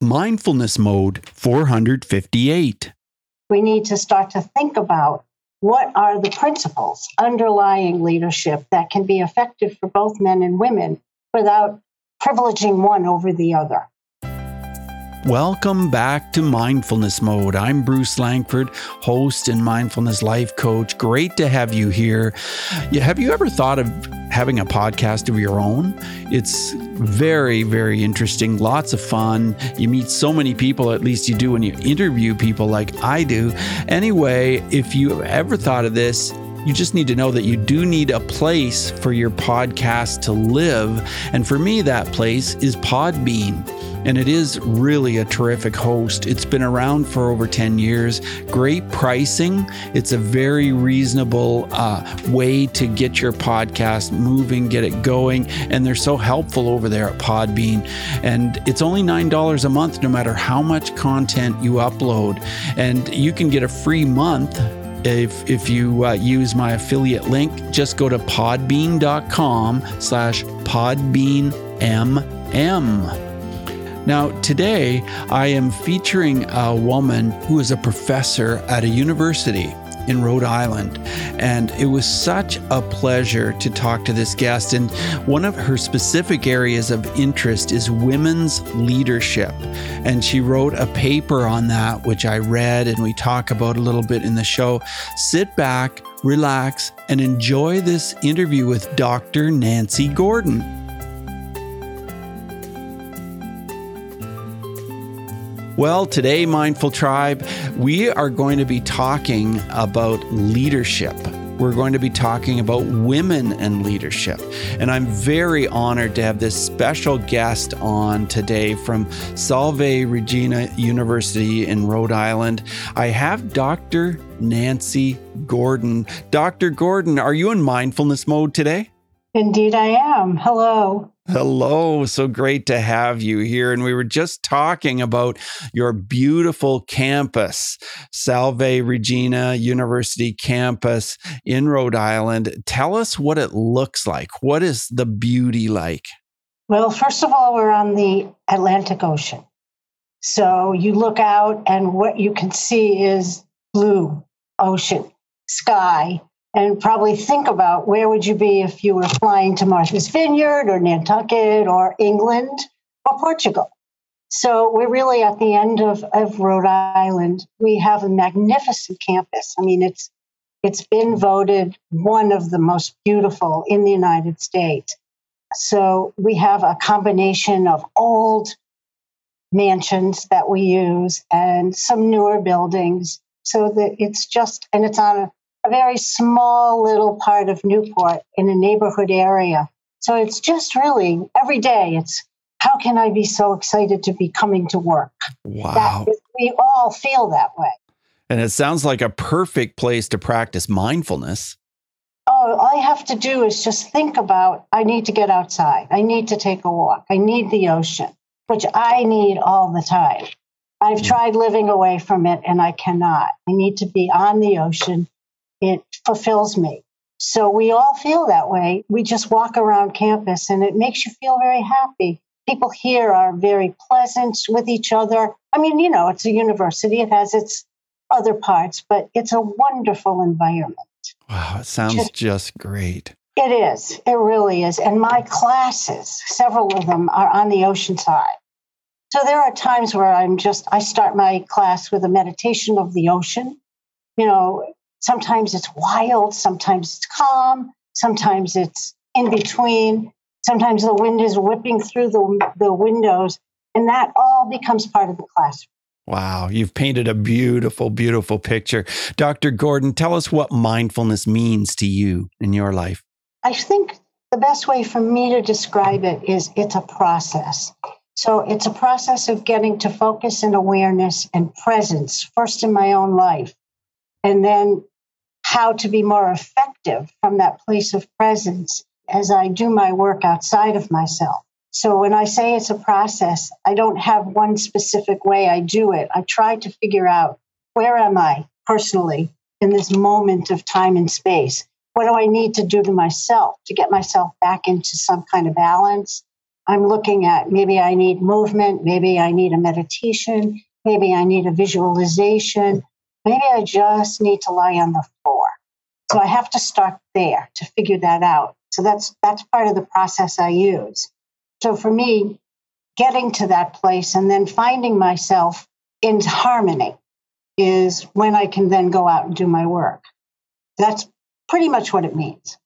Mindfulness Mode 458. We need to start to think about what are the principles underlying leadership that can be effective for both men and women without privileging one over the other. Welcome back to Mindfulness Mode. I'm Bruce Langford, host and mindfulness life coach. Great to have you here. Have you ever thought of having a podcast of your own? It's very, very interesting, lots of fun. You meet so many people, at least you do when you interview people like I do. Anyway, if you ever thought of this, you just need to know that you do need a place for your podcast to live. And for me, that place is Podbean and it is really a terrific host. It's been around for over 10 years. Great pricing. It's a very reasonable uh, way to get your podcast moving, get it going. And they're so helpful over there at Podbean. And it's only $9 a month, no matter how much content you upload. And you can get a free month if if you uh, use my affiliate link just go to podbean.com slash podbeanmm now, today I am featuring a woman who is a professor at a university in Rhode Island. And it was such a pleasure to talk to this guest. And one of her specific areas of interest is women's leadership. And she wrote a paper on that, which I read and we talk about a little bit in the show. Sit back, relax, and enjoy this interview with Dr. Nancy Gordon. Well, today, Mindful Tribe, we are going to be talking about leadership. We're going to be talking about women and leadership. And I'm very honored to have this special guest on today from Salve Regina University in Rhode Island. I have Dr. Nancy Gordon. Dr. Gordon, are you in mindfulness mode today? Indeed, I am. Hello. Hello. So great to have you here. And we were just talking about your beautiful campus, Salve Regina University campus in Rhode Island. Tell us what it looks like. What is the beauty like? Well, first of all, we're on the Atlantic Ocean. So you look out, and what you can see is blue ocean, sky, and probably think about where would you be if you were flying to Martha's Vineyard or Nantucket or England or Portugal. So we're really at the end of, of Rhode Island. We have a magnificent campus. I mean, it's it's been voted one of the most beautiful in the United States. So we have a combination of old mansions that we use and some newer buildings. So that it's just and it's on a a very small little part of Newport in a neighborhood area. So it's just really every day it's how can I be so excited to be coming to work? Wow. we all feel that way. And it sounds like a perfect place to practice mindfulness. Oh, all I have to do is just think about I need to get outside. I need to take a walk. I need the ocean, which I need all the time. I've hmm. tried living away from it and I cannot. I need to be on the ocean it fulfills me. So we all feel that way. We just walk around campus and it makes you feel very happy. People here are very pleasant with each other. I mean, you know, it's a university, it has its other parts, but it's a wonderful environment. Wow, it sounds just, just great. It is. It really is. And my classes, several of them are on the ocean side. So there are times where I'm just, I start my class with a meditation of the ocean. You know, Sometimes it's wild, sometimes it's calm, sometimes it's in between. Sometimes the wind is whipping through the, the windows, and that all becomes part of the classroom. Wow, you've painted a beautiful, beautiful picture. Dr. Gordon, tell us what mindfulness means to you in your life. I think the best way for me to describe it is it's a process. So it's a process of getting to focus and awareness and presence first in my own life, and then how to be more effective from that place of presence as I do my work outside of myself. So when I say it's a process, I don't have one specific way I do it. I try to figure out where am I personally in this moment of time and space? What do I need to do to myself to get myself back into some kind of balance? I'm looking at maybe I need movement, maybe I need a meditation, maybe I need a visualization, maybe I just need to lie on the floor. So I have to start there to figure that out. So that's that's part of the process I use. So for me, getting to that place and then finding myself in harmony is when I can then go out and do my work. That's pretty much what it means.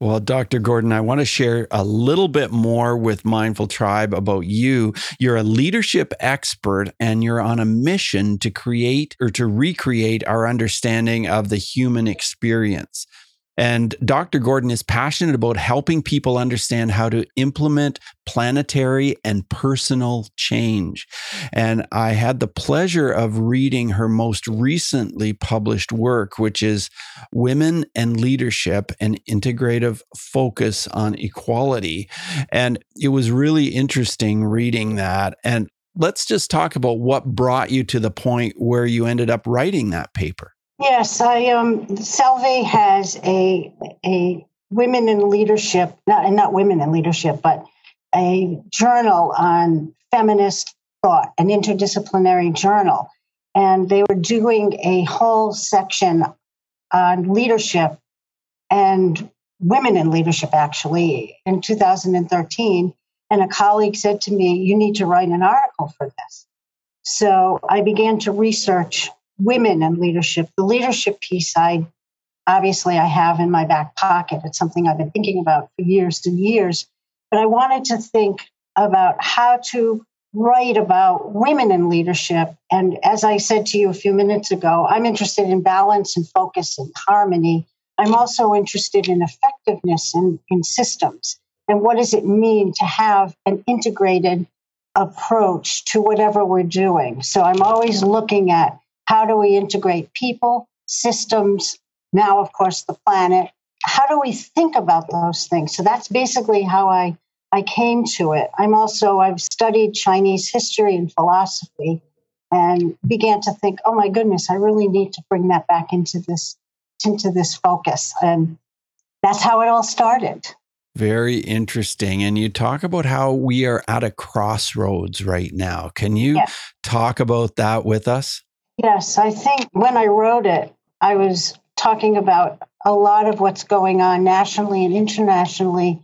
Well, Dr. Gordon, I want to share a little bit more with Mindful Tribe about you. You're a leadership expert and you're on a mission to create or to recreate our understanding of the human experience. And Dr. Gordon is passionate about helping people understand how to implement planetary and personal change. And I had the pleasure of reading her most recently published work, which is Women and Leadership An Integrative Focus on Equality. And it was really interesting reading that. And let's just talk about what brought you to the point where you ended up writing that paper. Yes, I um Salve has a a women in leadership, not not women in leadership, but a journal on feminist thought, an interdisciplinary journal. And they were doing a whole section on leadership and women in leadership actually in 2013. And a colleague said to me, You need to write an article for this. So I began to research women and leadership. The leadership piece, I obviously I have in my back pocket. It's something I've been thinking about for years and years. But I wanted to think about how to write about women in leadership. And as I said to you a few minutes ago, I'm interested in balance and focus and harmony. I'm also interested in effectiveness and in systems. And what does it mean to have an integrated approach to whatever we're doing? So I'm always looking at how do we integrate people, systems, now, of course, the planet? How do we think about those things? So that's basically how I, I came to it. I'm also, I've studied Chinese history and philosophy and began to think, oh my goodness, I really need to bring that back into this into this focus. And that's how it all started. Very interesting. And you talk about how we are at a crossroads right now. Can you yeah. talk about that with us? Yes, I think when I wrote it, I was talking about a lot of what's going on nationally and internationally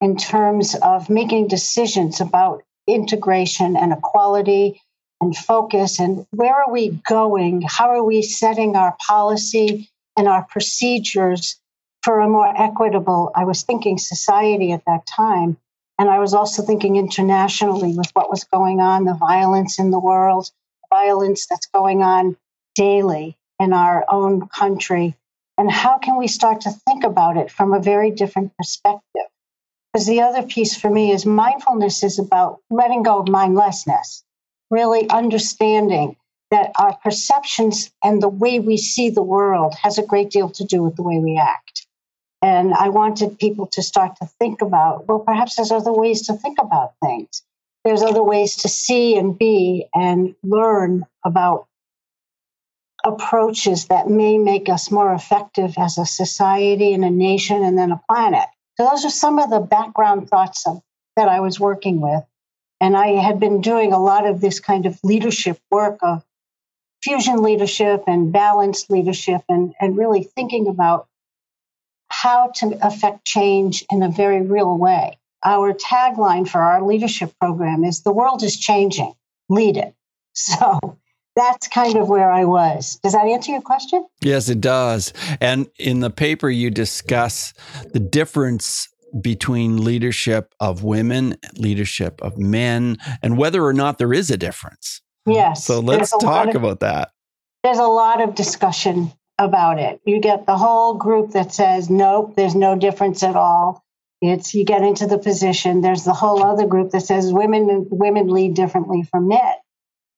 in terms of making decisions about integration and equality and focus and where are we going? How are we setting our policy and our procedures for a more equitable, I was thinking society at that time. And I was also thinking internationally with what was going on, the violence in the world, violence that's going on daily in our own country? And how can we start to think about it from a very different perspective? Because the other piece for me is mindfulness is about letting go of mindlessness, really understanding that our perceptions and the way we see the world has a great deal to do with the way we act. And I wanted people to start to think about, well, perhaps there's other ways to think about things there's other ways to see and be and learn about approaches that may make us more effective as a society and a nation and then a planet. So those are some of the background thoughts of, that I was working with. And I had been doing a lot of this kind of leadership work of fusion leadership and balanced leadership and, and really thinking about how to affect change in a very real way our tagline for our leadership program is the world is changing, lead it. So that's kind of where I was. Does that answer your question? Yes, it does. And in the paper, you discuss the difference between leadership of women, leadership of men, and whether or not there is a difference. Yes. So let's talk of, about that. There's a lot of discussion about it. You get the whole group that says, nope, there's no difference at all. It's you get into the position. There's the whole other group that says women women lead differently from men.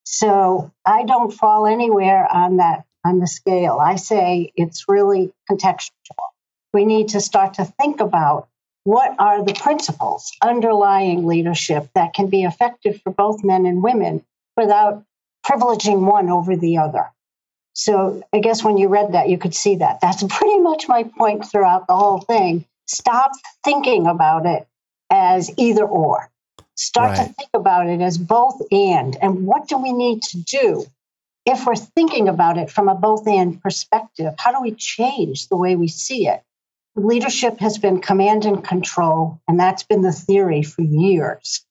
So I don't fall anywhere on that on the scale. I say it's really contextual. We need to start to think about what are the principles underlying leadership that can be effective for both men and women without privileging one over the other. So I guess when you read that, you could see that. That's pretty much my point throughout the whole thing stop thinking about it as either or. Start right. to think about it as both and. And what do we need to do if we're thinking about it from a both and perspective? How do we change the way we see it? Leadership has been command and control, and that's been the theory for years.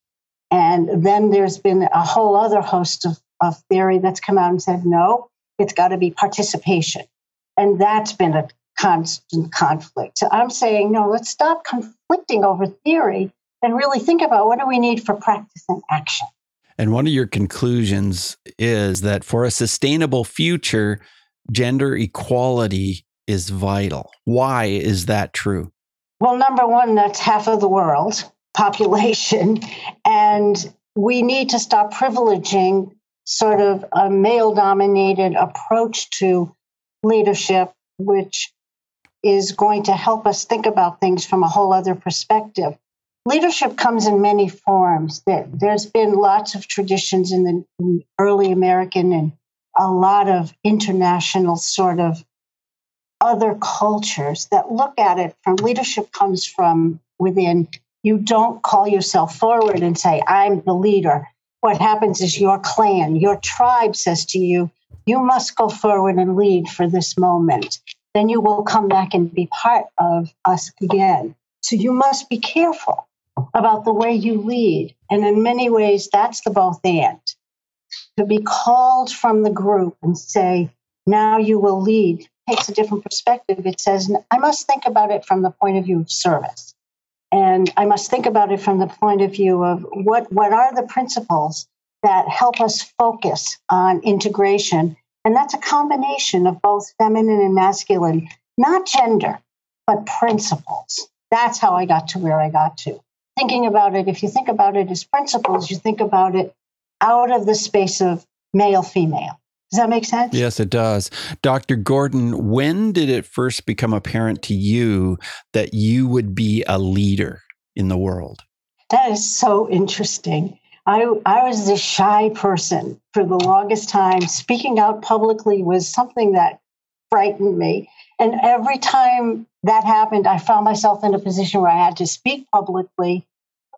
And then there's been a whole other host of, of theory that's come out and said, no, it's got to be participation. And that's been a constant conflict. I'm saying, no, let's stop conflicting over theory and really think about what do we need for practice and action. And one of your conclusions is that for a sustainable future, gender equality is vital. Why is that true? Well, number one, that's half of the world population. And we need to stop privileging sort of a male dominated approach to leadership, which is going to help us think about things from a whole other perspective. Leadership comes in many forms. There's been lots of traditions in the early American and a lot of international sort of other cultures that look at it from leadership comes from within. You don't call yourself forward and say, I'm the leader. What happens is your clan, your tribe says to you, you must go forward and lead for this moment then you will come back and be part of us again. So you must be careful about the way you lead. And in many ways, that's the both and. To be called from the group and say, now you will lead takes a different perspective. It says, I must think about it from the point of view of service. And I must think about it from the point of view of what, what are the principles that help us focus on integration and that's a combination of both feminine and masculine, not gender, but principles. That's how I got to where I got to. Thinking about it, if you think about it as principles, you think about it out of the space of male female. Does that make sense? Yes, it does. Dr. Gordon, when did it first become apparent to you that you would be a leader in the world? That is so interesting. I, I was this shy person for the longest time. Speaking out publicly was something that frightened me. And every time that happened, I found myself in a position where I had to speak publicly.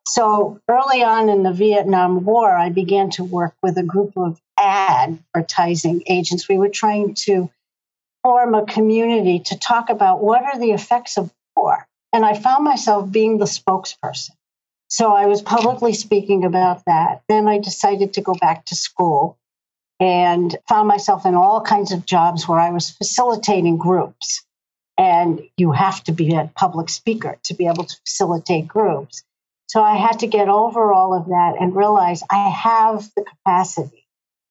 So early on in the Vietnam War, I began to work with a group of advertising agents. We were trying to form a community to talk about what are the effects of war. And I found myself being the spokesperson. So I was publicly speaking about that. Then I decided to go back to school and found myself in all kinds of jobs where I was facilitating groups. And you have to be a public speaker to be able to facilitate groups. So I had to get over all of that and realize I have the capacity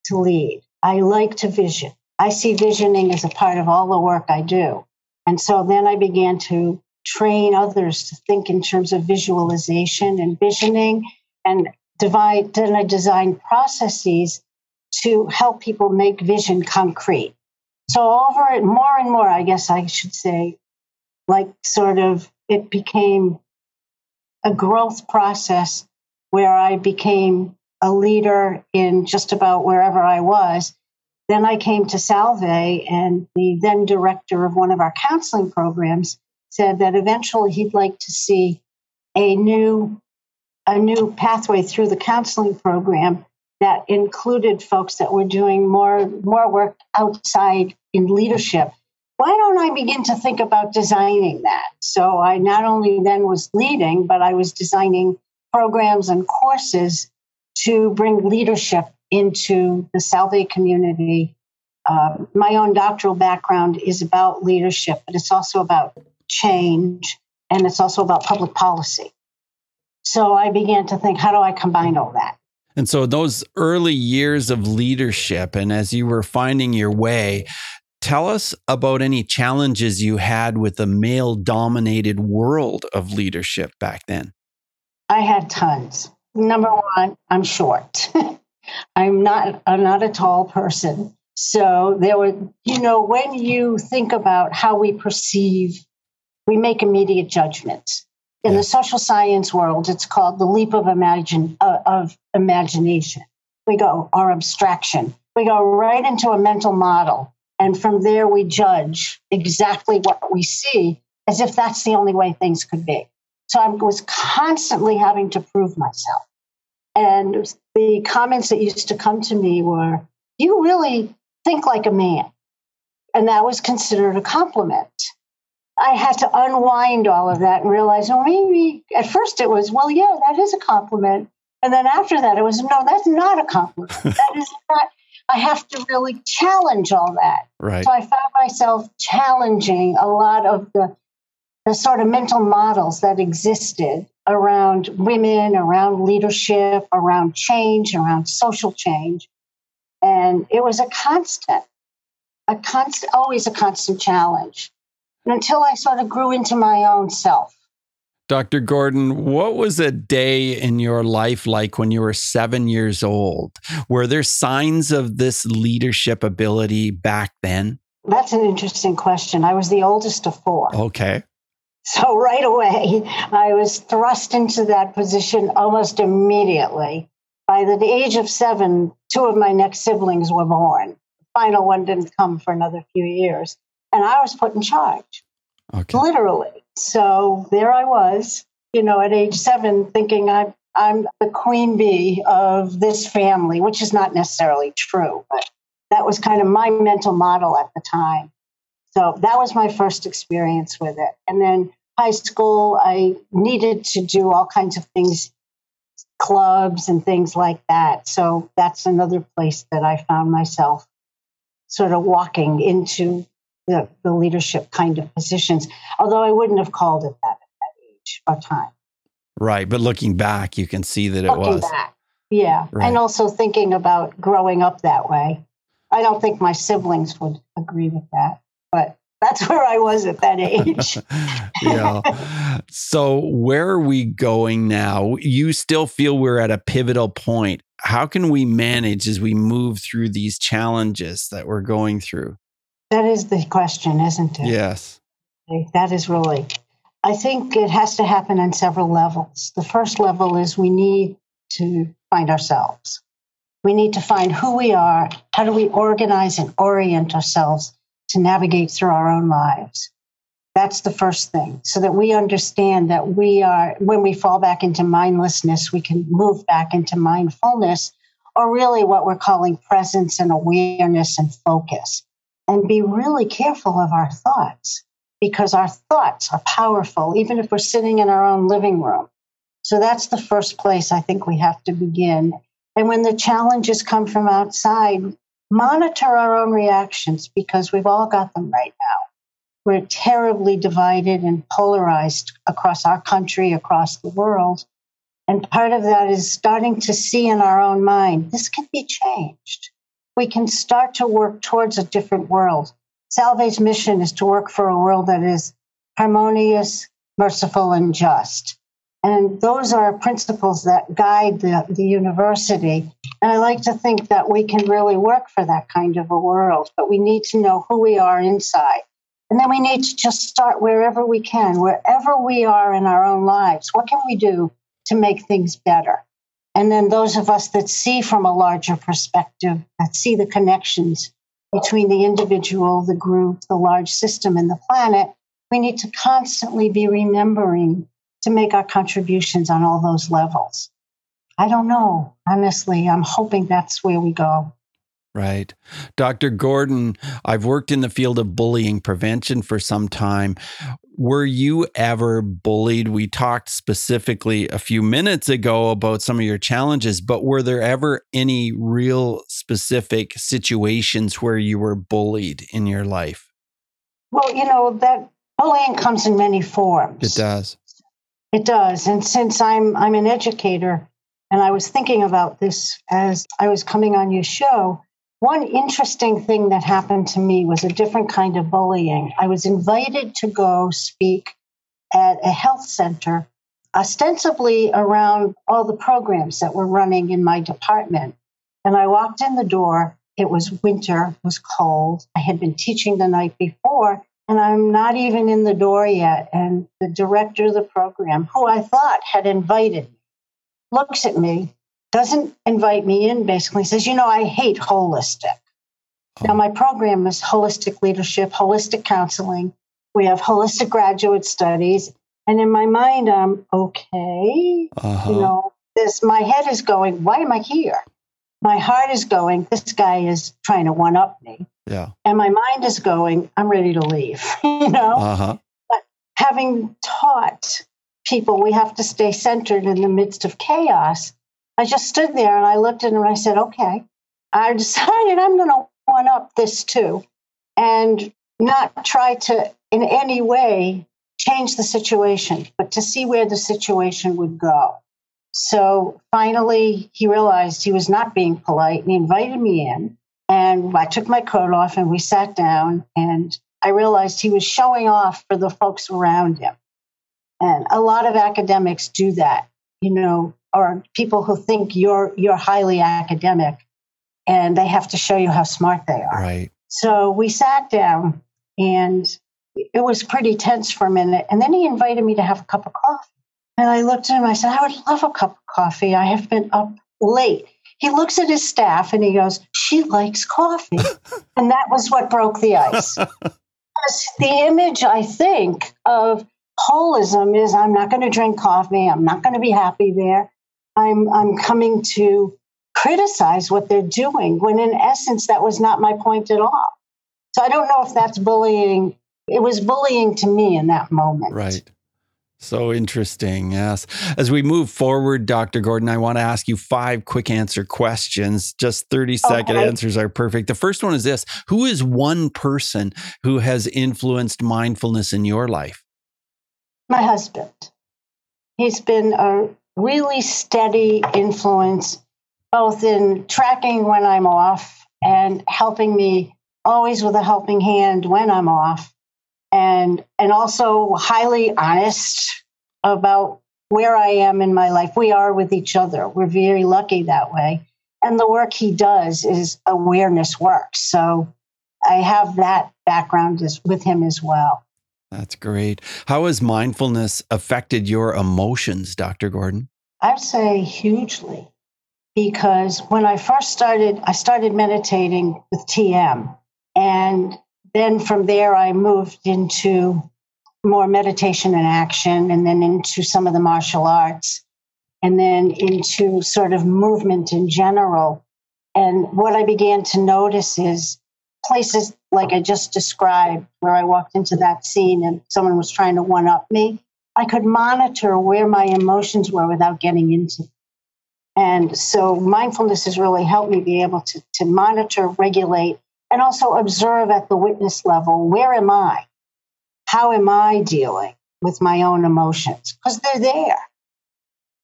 to lead. I like to vision. I see visioning as a part of all the work I do. And so then I began to train others to think in terms of visualization and visioning and divide then I design processes to help people make vision concrete. So over it more and more, I guess I should say, like sort of it became a growth process where I became a leader in just about wherever I was. Then I came to Salve, and the then director of one of our counseling programs said that eventually he'd like to see a new a new pathway through the counseling program that included folks that were doing more more work outside in leadership. Why don't i begin to think about designing that? So i not only then was leading but i was designing programs and courses to bring leadership into the salve community. Uh, my own doctoral background is about leadership but it's also about change, and it's also about public policy. So I began to think, how do I combine all that? And so, those early years of leadership, and as you were finding your way, tell us about any challenges you had with the male dominated world of leadership back then. I had tons. Number one, I'm short. I'm not I'm not a tall person. So there were, you know, when you think about how we perceive we make immediate judgments. In the social science world, it's called the leap of imagine uh, of imagination. We go our abstraction. We go right into a mental model, and from there we judge exactly what we see as if that's the only way things could be. So I was constantly having to prove myself. And the comments that used to come to me were, You really think like a man. And that was considered a compliment. I had to unwind all of that and realize, well, maybe at first it was, well, yeah, that is a compliment. And then after that, it was, no, that's not a compliment. that is not, I have to really challenge all that. Right. So I found myself challenging a lot of the, the sort of mental models that existed around women, around leadership, around change, around social change. And it was a constant, a constant, always a constant challenge until I sort of grew into my own self. Dr. Gordon, what was a day in your life like when you were seven years old? Were there signs of this leadership ability back then? That's an interesting question. I was the oldest of four. Okay. So right away, I was thrust into that position almost immediately. By the age of seven, two of my next siblings were born. The final one didn't come for another few years. And I was put in charge, Okay. literally. So there I was, you know, at age seven, thinking I'm, I'm the queen bee of this family, which is not necessarily true, but that was kind of my mental model at the time. So that was my first experience with it. And then high school, I needed to do all kinds of things, clubs and things like that. So that's another place that I found myself sort of walking into the, the leadership kind of positions, although I wouldn't have called it that at that age or time. Right. But looking back, you can see that it Looking was. back. Yeah. Right. And also thinking about growing up that way. I don't think my siblings would agree with that, but that's where I was at that age. yeah. So, where are we going now? You still feel we're at a pivotal point. How can we manage as we move through these challenges that we're going through? That is the question, isn't it? Yes. That is really. I think it has to happen on several levels. The first level is we need to find ourselves. We need to find who we are. How do we organize and orient ourselves to navigate through our own lives? That's the first thing, so that we understand that we are, when we fall back into mindlessness, we can move back into mindfulness, or really what we're calling presence and awareness and focus. And be really careful of our thoughts because our thoughts are powerful, even if we're sitting in our own living room. So that's the first place I think we have to begin. And when the challenges come from outside, monitor our own reactions because we've all got them right now. We're terribly divided and polarized across our country, across the world. And part of that is starting to see in our own mind this can be changed. We can start to work towards a different world. Salve's mission is to work for a world that is harmonious, merciful, and just. And those are principles that guide the, the university. And I like to think that we can really work for that kind of a world, but we need to know who we are inside. And then we need to just start wherever we can, wherever we are in our own lives. What can we do to make things better? And then those of us that see from a larger perspective, that see the connections between the individual, the group, the large system, and the planet, we need to constantly be remembering to make our contributions on all those levels. I don't know. Honestly, I'm hoping that's where we go. Right. Dr. Gordon, I've worked in the field of bullying prevention for some time. Were you ever bullied? We talked specifically a few minutes ago about some of your challenges, but were there ever any real specific situations where you were bullied in your life? Well, you know, that bullying comes in many forms. It does. It does. And since I'm I'm an educator and I was thinking about this as I was coming on your show, one interesting thing that happened to me was a different kind of bullying. I was invited to go speak at a health center, ostensibly around all the programs that were running in my department. And I walked in the door. It was winter, it was cold. I had been teaching the night before, and I'm not even in the door yet. And the director of the program, who I thought had invited me, looks at me, doesn't invite me in, basically says, You know, I hate holistic. Now, my program is holistic leadership, holistic counseling. We have holistic graduate studies. And in my mind, I'm okay. Uh-huh. You know, this my head is going, why am I here? My heart is going, this guy is trying to one up me. Yeah. And my mind is going, I'm ready to leave, you know? Uh-huh. But having taught people we have to stay centered in the midst of chaos, I just stood there and I looked at him and I said, okay, I decided I'm going to one up this too and not try to in any way change the situation, but to see where the situation would go. So finally, he realized he was not being polite and he invited me in. And I took my coat off and we sat down. And I realized he was showing off for the folks around him. And a lot of academics do that, you know, or people who think you're you're highly academic and they have to show you how smart they are. Right. So we sat down and it was pretty tense for a minute. And then he invited me to have a cup of coffee. And I looked at him, I said, I would love a cup of coffee. I have been up late. He looks at his staff and he goes, She likes coffee. and that was what broke the ice. The image, I think, of holism is I'm not going to drink coffee. I'm not going to be happy there. I'm, I'm coming to criticize what they're doing when in essence that was not my point at all. So I don't know if that's bullying. It was bullying to me in that moment. Right. So interesting. Yes. As we move forward, Dr. Gordon, I want to ask you five quick answer questions. Just 30 second okay. answers are perfect. The first one is this Who is one person who has influenced mindfulness in your life? My husband. He's been a really steady influence, both in tracking when I'm off and helping me always with a helping hand when I'm off and and also highly honest about where I am in my life. We are with each other. We're very lucky that way. And the work he does is awareness work. So I have that background with him as well. That's great. How has mindfulness affected your emotions, Dr. Gordon? I'd say hugely because when I first started, I started meditating with TM. And then from there, I moved into more meditation and action, and then into some of the martial arts, and then into sort of movement in general. And what I began to notice is places like I just described, where I walked into that scene and someone was trying to one up me, I could monitor where my emotions were without getting into. And so mindfulness has really helped me be able to, to monitor, regulate, and also observe at the witness level where am I? How am I dealing with my own emotions? Because they're there.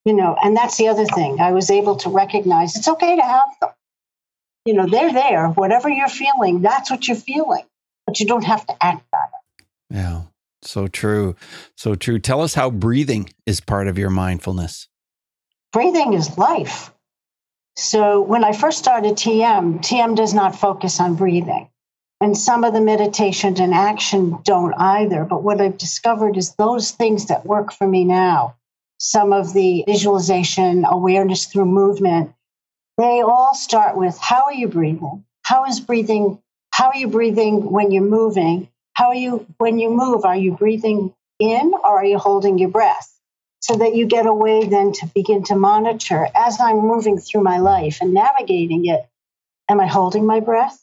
You know, and that's the other thing. I was able to recognize it's okay to have them. You know, they're there. Whatever you're feeling, that's what you're feeling, but you don't have to act on it. Yeah, so true. So true. Tell us how breathing is part of your mindfulness. Breathing is life. So when I first started TM, TM does not focus on breathing. And some of the meditation and action don't either. But what I've discovered is those things that work for me now, some of the visualization, awareness through movement, they all start with how are you breathing? How is breathing? How are you breathing when you're moving? How are you, when you move, are you breathing in or are you holding your breath? so that you get a way then to begin to monitor as I'm moving through my life and navigating it. Am I holding my breath?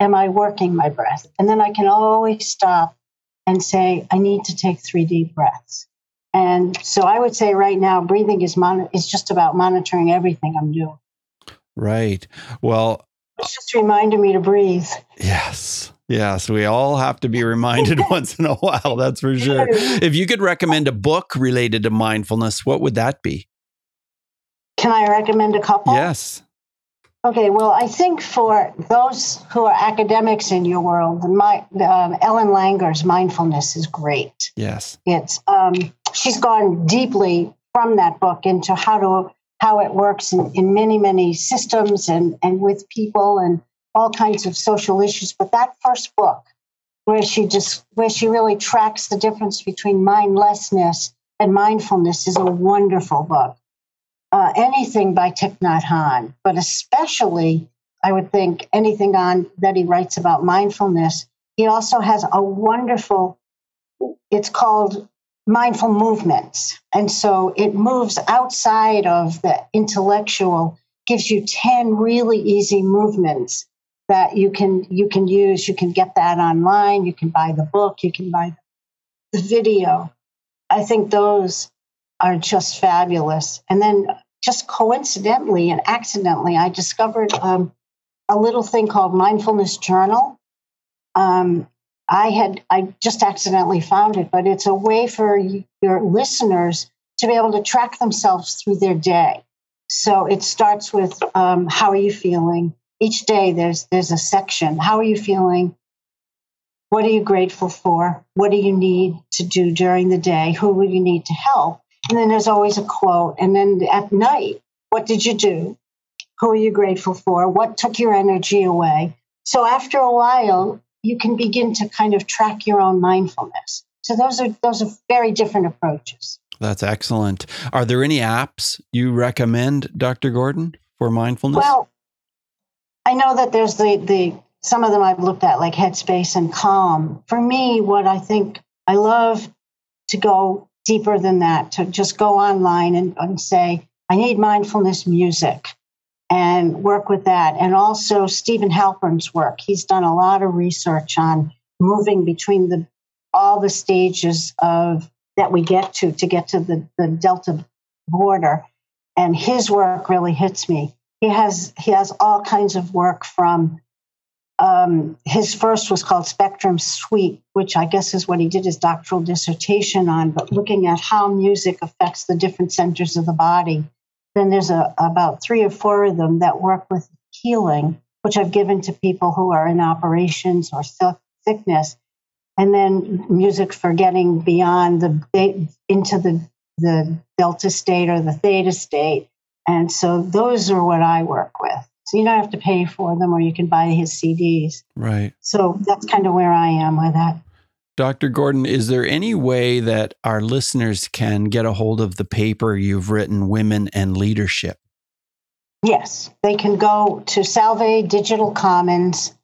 Am I working my breath? And then I can always stop and say, I need to take three deep breaths. And so I would say right now, breathing is mon- is just about monitoring everything I'm doing. Right. Well, it's just reminding me to breathe. Yes. Yes, we all have to be reminded once in a while, that's for sure. If you could recommend a book related to mindfulness, what would that be? Can I recommend a couple? Yes. Okay, well, I think for those who are academics in your world, my, um, Ellen Langer's mindfulness is great. Yes, it's um, she's gone deeply from that book into how to how it works in, in many many systems and and with people and all kinds of social issues. But that first book, where she just where she really tracks the difference between mindlessness and mindfulness, is a wonderful book. Uh, anything by Thich Nhat Hanh, but especially I would think anything on that he writes about mindfulness. He also has a wonderful. It's called mindful movements. And so it moves outside of the intellectual, gives you 10 really easy movements that you can you can use. You can get that online, you can buy the book, you can buy the video. I think those are just fabulous. And then just coincidentally and accidentally, I discovered um, a little thing called Mindfulness Journal. Um, I had I just accidentally found it, but it's a way for your listeners to be able to track themselves through their day. So it starts with um, how are you feeling? Each day there's there's a section. How are you feeling? What are you grateful for? What do you need to do during the day? Who will you need to help? And then there's always a quote. And then at night, what did you do? Who are you grateful for? What took your energy away? So after a while, you can begin to kind of track your own mindfulness. So those are those are very different approaches. That's excellent. Are there any apps you recommend, Dr. Gordon, for mindfulness? Well, I know that there's the the some of them I've looked at like Headspace and Calm. For me, what I think I love to go deeper than that, to just go online and, and say, I need mindfulness music and work with that. And also Steven Halpern's work. He's done a lot of research on moving between the all the stages of that we get to to get to the, the Delta border. And his work really hits me. He has he has all kinds of work from um, his first was called Spectrum Suite, which I guess is what he did his doctoral dissertation on, but looking at how music affects the different centers of the body then there's a, about three or four of them that work with healing, which I've given to people who are in operations or sickness. And then music for getting beyond the into the the delta state or the theta state. And so those are what I work with. So you don't have to pay for them or you can buy his CDs. Right. So that's kind of where I am with that. Dr. Gordon, is there any way that our listeners can get a hold of the paper you've written, Women and Leadership? Yes, they can go to Salve Digital Commons.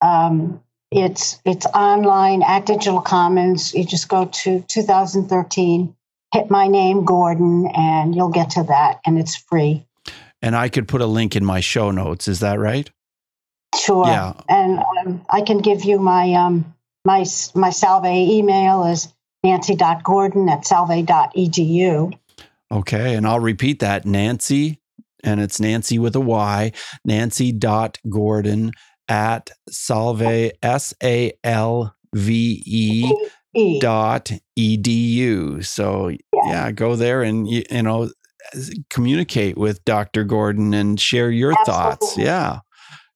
Um, it's it's online at Digital Commons. You just go to 2013, hit my name, Gordon, and you'll get to that, and it's free. And I could put a link in my show notes. Is that right? Sure. Yeah. And um, I can give you my um, my, my Salve email is nancy.gordon at salve.edu. Okay. And I'll repeat that Nancy, and it's Nancy with a Y, nancy.gordon at salve, S A L V E dot edu. So yeah. yeah, go there and you, you know communicate with Dr. Gordon and share your Absolutely. thoughts. Yeah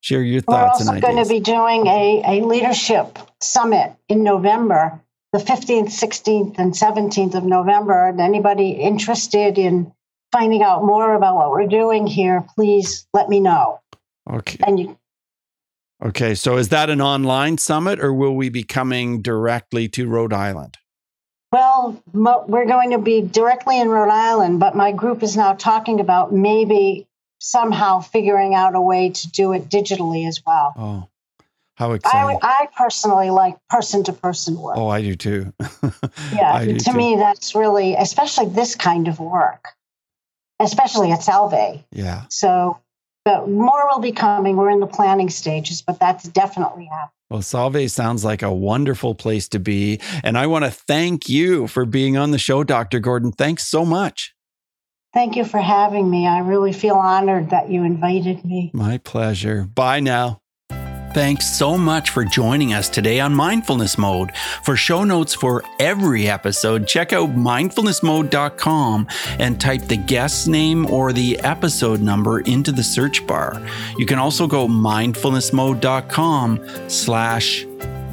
share your thoughts. We're also going to be doing a, a leadership summit in November, the 15th, 16th, and 17th of November. And anybody interested in finding out more about what we're doing here, please let me know. Okay. And you, okay. So is that an online summit or will we be coming directly to Rhode Island? Well, we're going to be directly in Rhode Island, but my group is now talking about maybe somehow figuring out a way to do it digitally as well. Oh, how exciting! I, I personally like person to person work. Oh, I do too. yeah, do to too. me, that's really, especially this kind of work, especially at Salve. Yeah. So, but more will be coming. We're in the planning stages, but that's definitely happening. Well, Salve sounds like a wonderful place to be. And I want to thank you for being on the show, Dr. Gordon. Thanks so much. Thank you for having me. I really feel honored that you invited me. My pleasure. Bye now. Thanks so much for joining us today on Mindfulness Mode. For show notes for every episode, check out mindfulnessmode.com and type the guest name or the episode number into the search bar. You can also go mindfulnessmode.com slash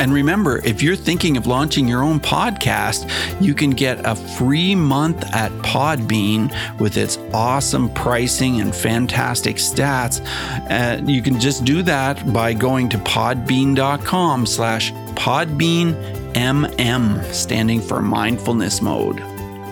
And remember, if you're thinking of launching your own podcast, you can get a free month at Podbean with its awesome pricing and fantastic stats. Uh, you can just do that by going to podbean.com slash podbeanmm, standing for mindfulness mode.